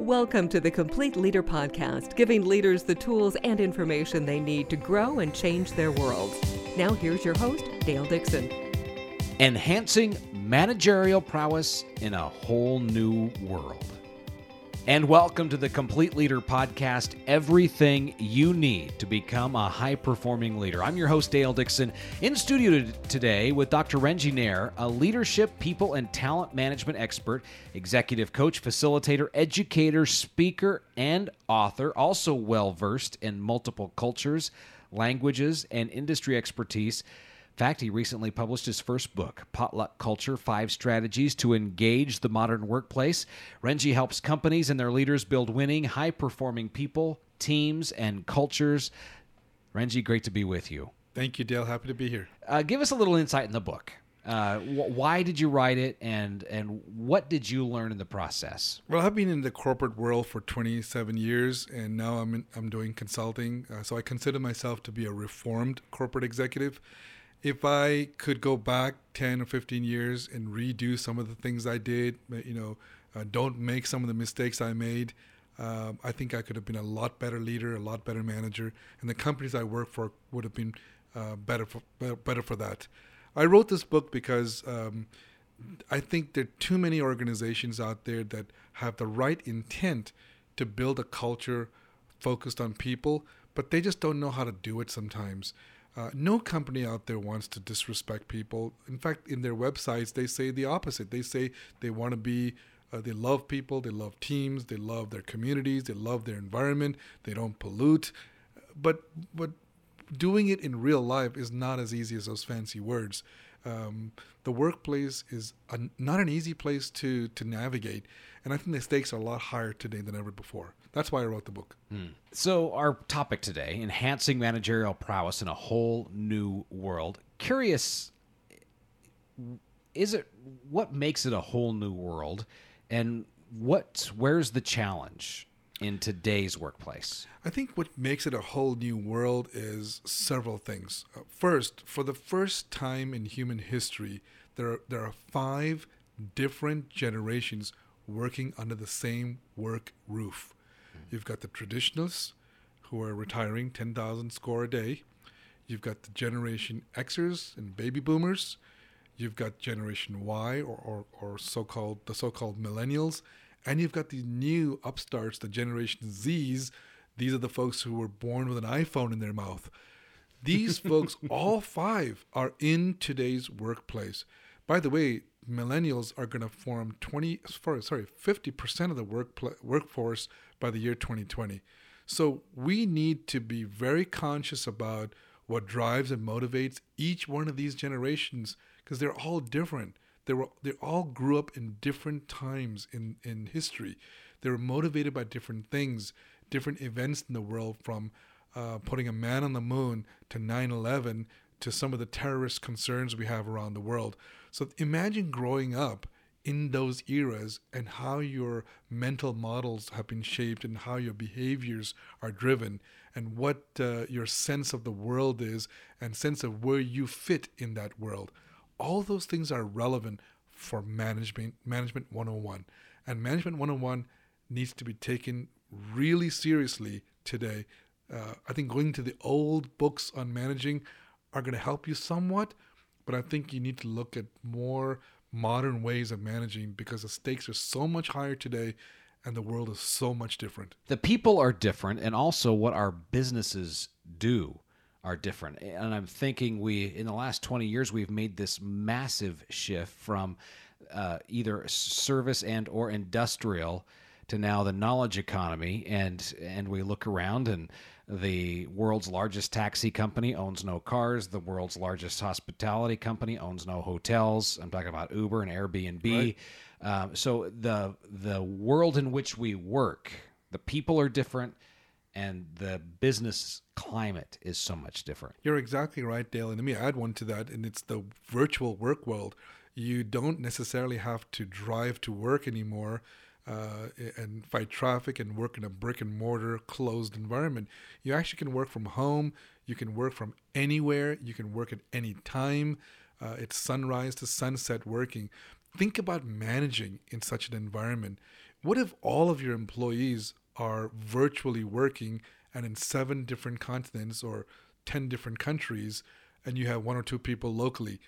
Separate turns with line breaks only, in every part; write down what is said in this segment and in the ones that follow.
Welcome to the Complete Leader Podcast, giving leaders the tools and information they need to grow and change their worlds. Now, here's your host, Dale Dixon.
Enhancing managerial prowess in a whole new world. And welcome to the Complete Leader Podcast everything you need to become a high performing leader. I'm your host, Dale Dixon, in studio today with Dr. Ranjit Nair, a leadership, people, and talent management expert, executive coach, facilitator, educator, speaker, and author, also well versed in multiple cultures, languages, and industry expertise fact, he recently published his first book, Potluck Culture Five Strategies to Engage the Modern Workplace. Ranjit helps companies and their leaders build winning, high performing people, teams, and cultures. Ranjit, great to be with you.
Thank you, Dale. Happy to be here.
Uh, give us a little insight in the book. Uh, wh- why did you write it, and and what did you learn in the process?
Well, I've been in the corporate world for 27 years, and now I'm in, I'm doing consulting. Uh, so I consider myself to be a reformed corporate executive if I could go back 10 or 15 years and redo some of the things I did, you know, uh, don't make some of the mistakes I made, uh, I think I could have been a lot better leader, a lot better manager, and the companies I work for would have been uh, better for better for that. I wrote this book because um, I think there are too many organizations out there that have the right intent to build a culture focused on people, but they just don't know how to do it sometimes. Uh, no company out there wants to disrespect people. In fact, in their websites, they say the opposite. They say they want to be, uh, they love people, they love teams, they love their communities, they love their environment, they don't pollute. But but doing it in real life is not as easy as those fancy words. Um, the workplace is a, not an easy place to to navigate, and I think the stakes are a lot higher today than ever before. That's why I wrote the book.
Hmm. So, our topic today enhancing managerial prowess in a whole new world. Curious, is it what makes it a whole new world? And what, where's the challenge in today's workplace?
I think what makes it a whole new world is several things. Uh, first, for the first time in human history, there are, there are five different generations working under the same work roof. Mm-hmm. You've got the traditionalists who are retiring 10,000 score a day. You've got the Generation Xers and baby boomers. You've got Generation Y or, or, or so-called the so-called millennials. And you've got the new upstarts, the Generation Zs. These are the folks who were born with an iPhone in their mouth. These folks, all five, are in today's workplace. By the way, millennials are going to form 20 sorry 50% of the work workforce by the year 2020 so we need to be very conscious about what drives and motivates each one of these generations because they're all different. They were they all grew up in different times in in history. They were motivated by different things different events in the world from uh, putting a man on the moon to 9-11 to some of the terrorist concerns we have around the world so imagine growing up in those eras and how your mental models have been shaped and how your behaviors are driven and what uh, your sense of the world is and sense of where you fit in that world. All those things are relevant for management management 101 and management 101 needs to be taken really seriously today. Uh, I think going to the old books on managing are going to help you somewhat, but I think you need to look at more modern ways of managing because the stakes are so much higher today and the world is so much different.
The people are different, and also what our businesses do are different. And I'm thinking we, in the last 20 years, we've made this massive shift from uh, either service and or industrial to now the knowledge economy, and and we look around and the world's largest taxi company owns no cars. The world's largest hospitality company owns no hotels. I'm talking about Uber and Airbnb. Right. Um, so the the world in which we work, the people are different, and the business climate is so much different.
You're exactly right, Dale. And let me add one to that, and it's the virtual work world. You don't necessarily have to drive to work anymore uh, and fight traffic and work in a brick and mortar closed environment. You actually can work from home. You can work from anywhere. You can work at any time. Uh, it's sunrise to sunset working. think about managing in such an environment. What if all of your employees are virtually working and in seven different continents or 10 different countries, and you have one or two people locally?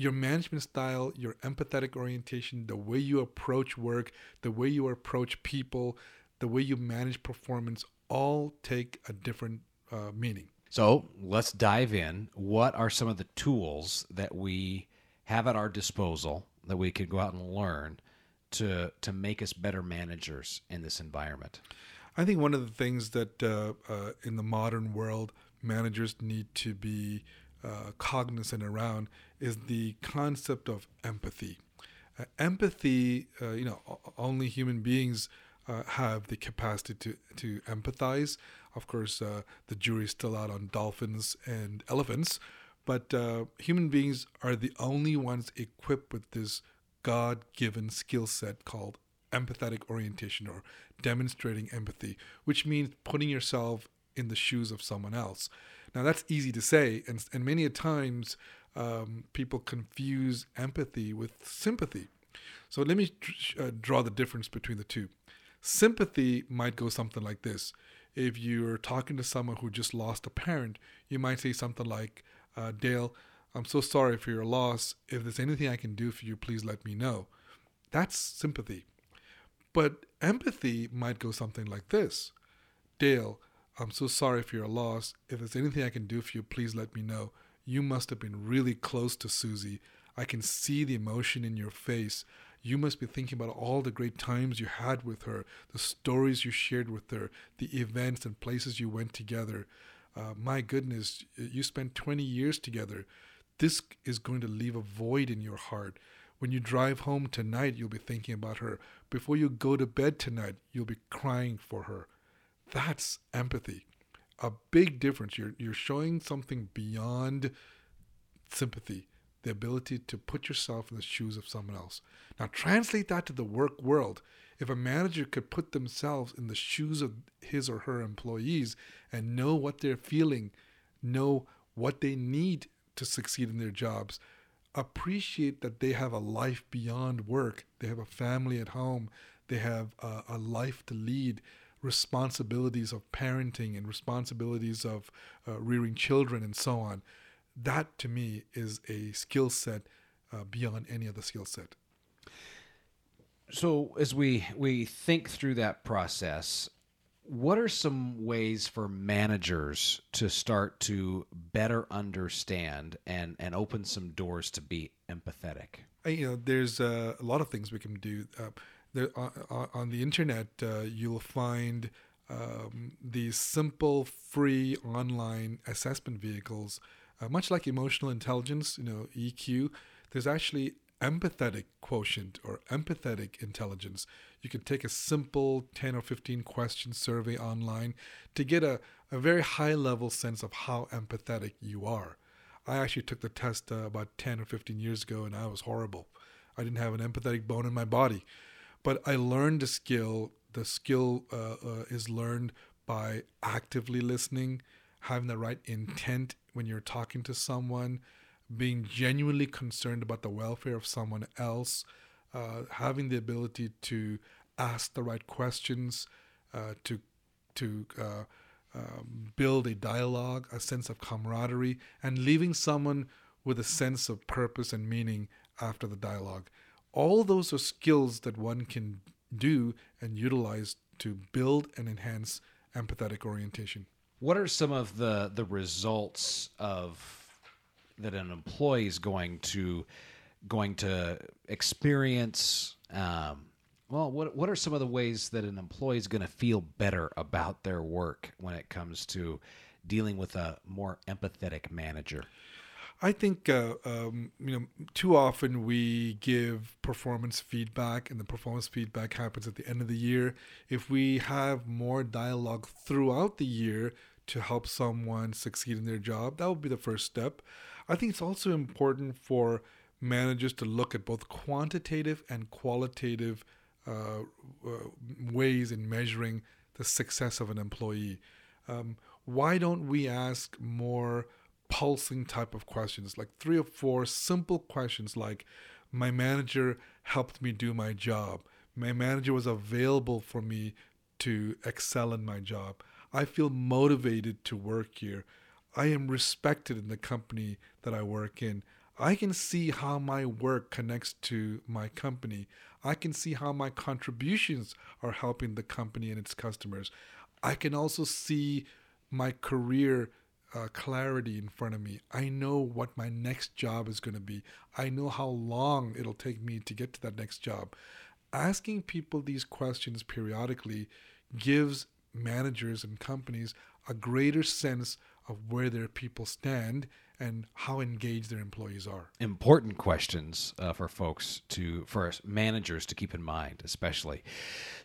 Your management style, your empathetic orientation, the way you approach work, the way you approach people, the way you manage performance all take a different uh, meaning.
So let's dive in. What are some of the tools that we have at our disposal that we can go out and learn to to make us better managers in this environment?
I think one of the things that uh, uh, in the modern world managers need to be uh, cognizant around is the concept of empathy. Uh, empathy, uh, you know, only human beings uh, have the capacity to to empathize. Of course, uh, the jury's still out on dolphins and elephants, but uh, human beings are the only ones equipped with this God-given skill set called empathetic orientation or demonstrating empathy, which means putting yourself in the shoes of someone else. Now that's easy to say, and and many a times um, people confuse empathy with sympathy. So let me uh, draw the difference between the two. Sympathy might go something like this. If you're talking to someone who just lost a parent, you might say something like, uh, Dale, I'm so sorry for your loss. If there's anything I can do for you, please let me know. That's sympathy. But empathy might go something like this Dale, I'm so sorry for your loss. If there's anything I can do for you, please let me know. You must have been really close to Susie. I can see the emotion in your face. You must be thinking about all the great times you had with her, the stories you shared with her, the events and places you went together. Uh, my goodness, you spent 20 years together. This is going to leave a void in your heart. When you drive home tonight, you'll be thinking about her. Before you go to bed tonight, you'll be crying for her. That's empathy. A big difference. You're, you're showing something beyond sympathy the ability to put yourself in the shoes of someone else. Now, translate that to the work world. If a manager could put themselves in the shoes of his or her employees and know what they're feeling, know what they need to succeed in their jobs, appreciate that they have a life beyond work, they have a family at home, they have a, a life to lead, responsibilities of parenting and responsibilities of uh, rearing children and so on that to me is a skill set uh, beyond any other skill set.
So as we we think through that process, what are some ways for managers to start to better understand and and open some doors to be empathetic?
You know, there's uh, a lot of things we can do. Uh, there, on the internet, uh, you'll find um, these simple, free online assessment vehicles uh, much like emotional intelligence, you know, EQ, there's actually empathetic quotient or empathetic intelligence. You can take a simple 10 or 15 question survey online to get a, a very high level sense of how empathetic you are. I actually took the test uh, about 10 or 15 years ago and I was horrible. I didn't have an empathetic bone in my body. But I learned the skill. The skill uh, uh, is learned by actively listening, having the right intent when you're talking to someone, being genuinely concerned about the welfare of someone else, uh, having the ability to ask the right questions, uh, to to uh, um, build a dialogue, a sense of camaraderie, and leaving someone with a sense of purpose and meaning after the dialogue. All those are skills that one can do and utilize to build and enhance empathetic orientation.
What are some of the the results of that an employee is going to going to experience? Um, well, what what are some of the ways that an employee is going to feel better about their work when it comes to dealing with a more empathetic manager?
I think uh, um, you know too often we give performance feedback, and the performance feedback happens at the end of the year. If we have more dialogue throughout the year to help someone succeed in their job, that would be the first step. I think it's also important for managers to look at both quantitative and qualitative uh, uh, ways in measuring the success of an employee. Um, why don't we ask more pulsing type of questions, like three or four simple questions like, My manager helped me do my job. My manager was available for me to excel in my job. I feel motivated to work here. I am respected in the company that I work in. I can see how my work connects to my company. I can see how my contributions are helping the company and its customers. I can also see my career uh, clarity in front of me. I know what my next job is going to be. I know how long it'll take me to get to that next job. Asking people these questions periodically gives managers and companies a greater sense of where their people stand and how engaged their employees are.
Important questions uh, for folks to, for managers to keep in mind, especially.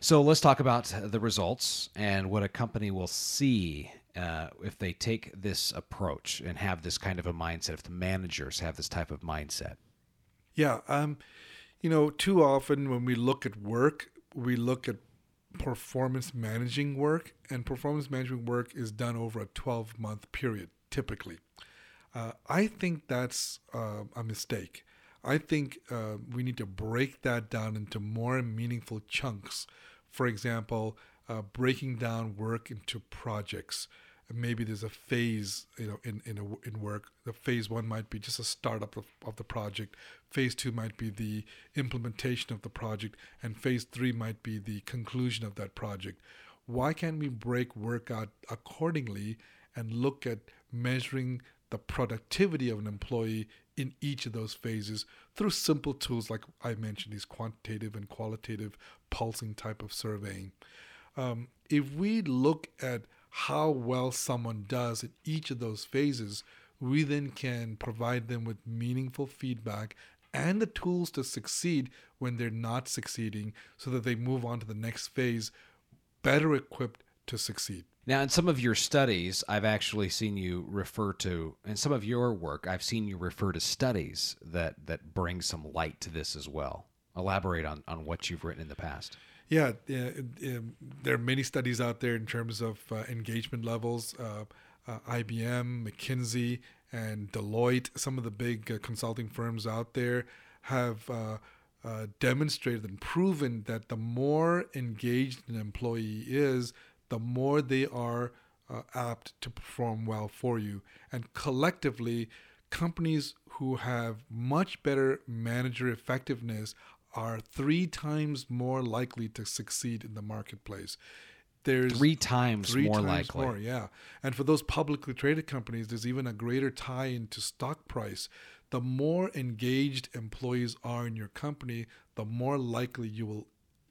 So let's talk about the results and what a company will see uh, if they take this approach and have this kind of a mindset. If the managers have this type of mindset.
Yeah, um, you know, too often when we look at work, we look at performance managing work, and performance management work is done over a 12 month period typically. Uh, I think that's uh, a mistake. I think uh, we need to break that down into more meaningful chunks. For example, uh, breaking down work into projects. Maybe there's a phase, you know, in in, a, in work. The phase one might be just a startup of, of the project. Phase two might be the implementation of the project, and phase three might be the conclusion of that project. Why can't we break work out accordingly and look at measuring the productivity of an employee in each of those phases through simple tools like I mentioned, these quantitative and qualitative pulsing type of surveying. Um, if we look at how well someone does in each of those phases, we then can provide them with meaningful feedback and the tools to succeed when they're not succeeding so that they move on to the next phase better equipped to succeed.
Now, in some of your studies, I've actually seen you refer to, in some of your work, I've seen you refer to studies that that bring some light to this as well. Elaborate on on what you've written in the past.
Yeah, there are many studies out there in terms of uh, engagement levels. Uh, uh, IBM, McKinsey, and Deloitte, some of the big uh, consulting firms out there, have uh, uh, demonstrated and proven that the more engaged an employee is, the more they are apt to perform well for you. And collectively, companies who have much better manager effectiveness are three times more likely to succeed in the marketplace.
There's three times three more times likely. More,
yeah. And for those publicly traded companies, there's even a greater tie into stock price. The more engaged employees are in your company, the more likely you will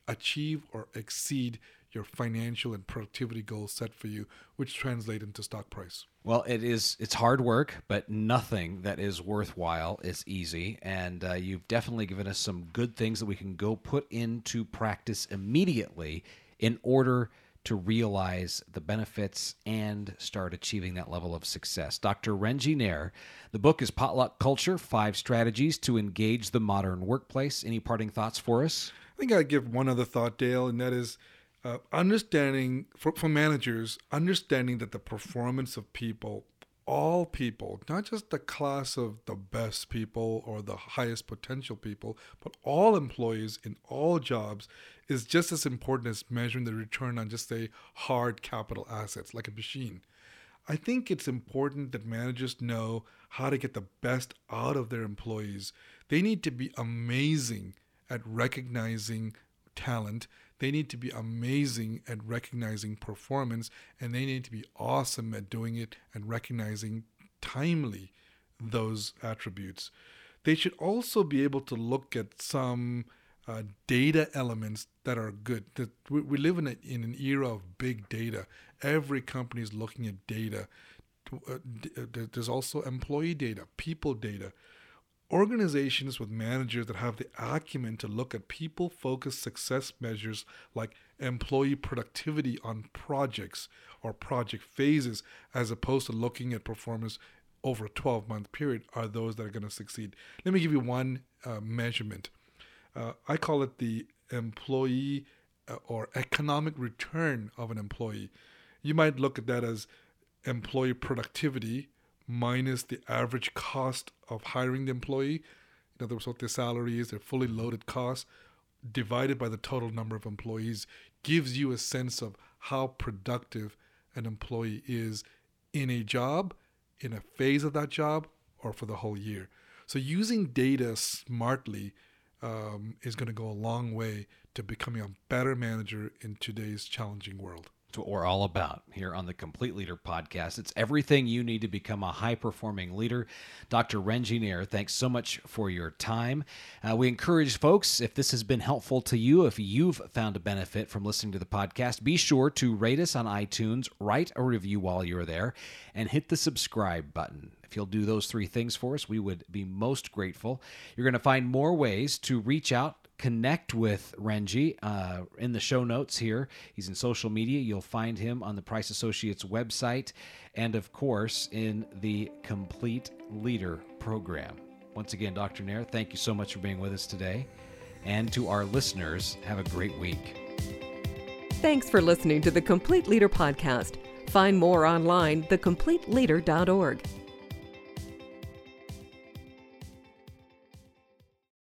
achieve or exceed your financial and productivity goals set for you, which translate into stock price.
Well, it is it's hard work, but nothing that is worthwhile is easy. And uh, you've definitely given us some good things that we can go put into practice immediately in order to realize the benefits and start achieving that level of success. Dr. Ranjit Nair, the book is Potluck Culture Five Strategies to Engage the Modern Workplace. Any parting thoughts for us?
I think I'd give one other thought, Dale, and that is uh, understanding for, for managers, understanding that the performance of people, all people, not just the class of the best people or the highest potential people, but all employees in all jobs is just as important as measuring the return on just say hard capital assets like a machine. I think it's important that managers know how to get the best out of their employees. They need to be amazing at recognizing talent they need to be amazing at recognizing performance and they need to be awesome at doing it and recognizing timely those attributes. They should also be able to look at some uh, data elements that are good. That we, we live in, a, in an era of big data. Every company is looking at data. Uh, there's also employee data, people data organizations with managers that have the acumen to look at people focused success measures like employee productivity on projects or project phases, as opposed to looking at performance over a 12 month period, are those that are going to succeed. Let me give you one uh, measurement. Uh, I call it the employee uh, or economic return of an employee. You might look at that as employee productivity minus the average cost of hiring the employee, in other words, what their salary is, their fully loaded cost, divided by the total number of employees, gives you a sense of how productive an employee is in a job, in a phase of that job, or for the whole year. So using data smartly um, is going to go a long way to becoming a better manager in today's challenging world.
What we're all about here on the Complete Leader podcast. It's everything you need to become a high performing leader. Dr. Ranjit Nair, thanks so much for your time. Uh, we encourage folks, if this has been helpful to you, if you've found a benefit from listening to the podcast, be sure to rate us on iTunes, write a review while you're there, and hit the subscribe button. If you'll do those three things for us, we would be most grateful. You're going to find more ways to reach out connect with Ranjit uh, in the show notes here. He's in social media. You'll find him on the Price Associates website and, of course, in the Complete Leader program. Once again, Dr. Nair, thank you so much for being with us today. And to our listeners, have a great week.
Thanks for listening to the Complete Leader podcast. Find more online, thecompleteleader.org.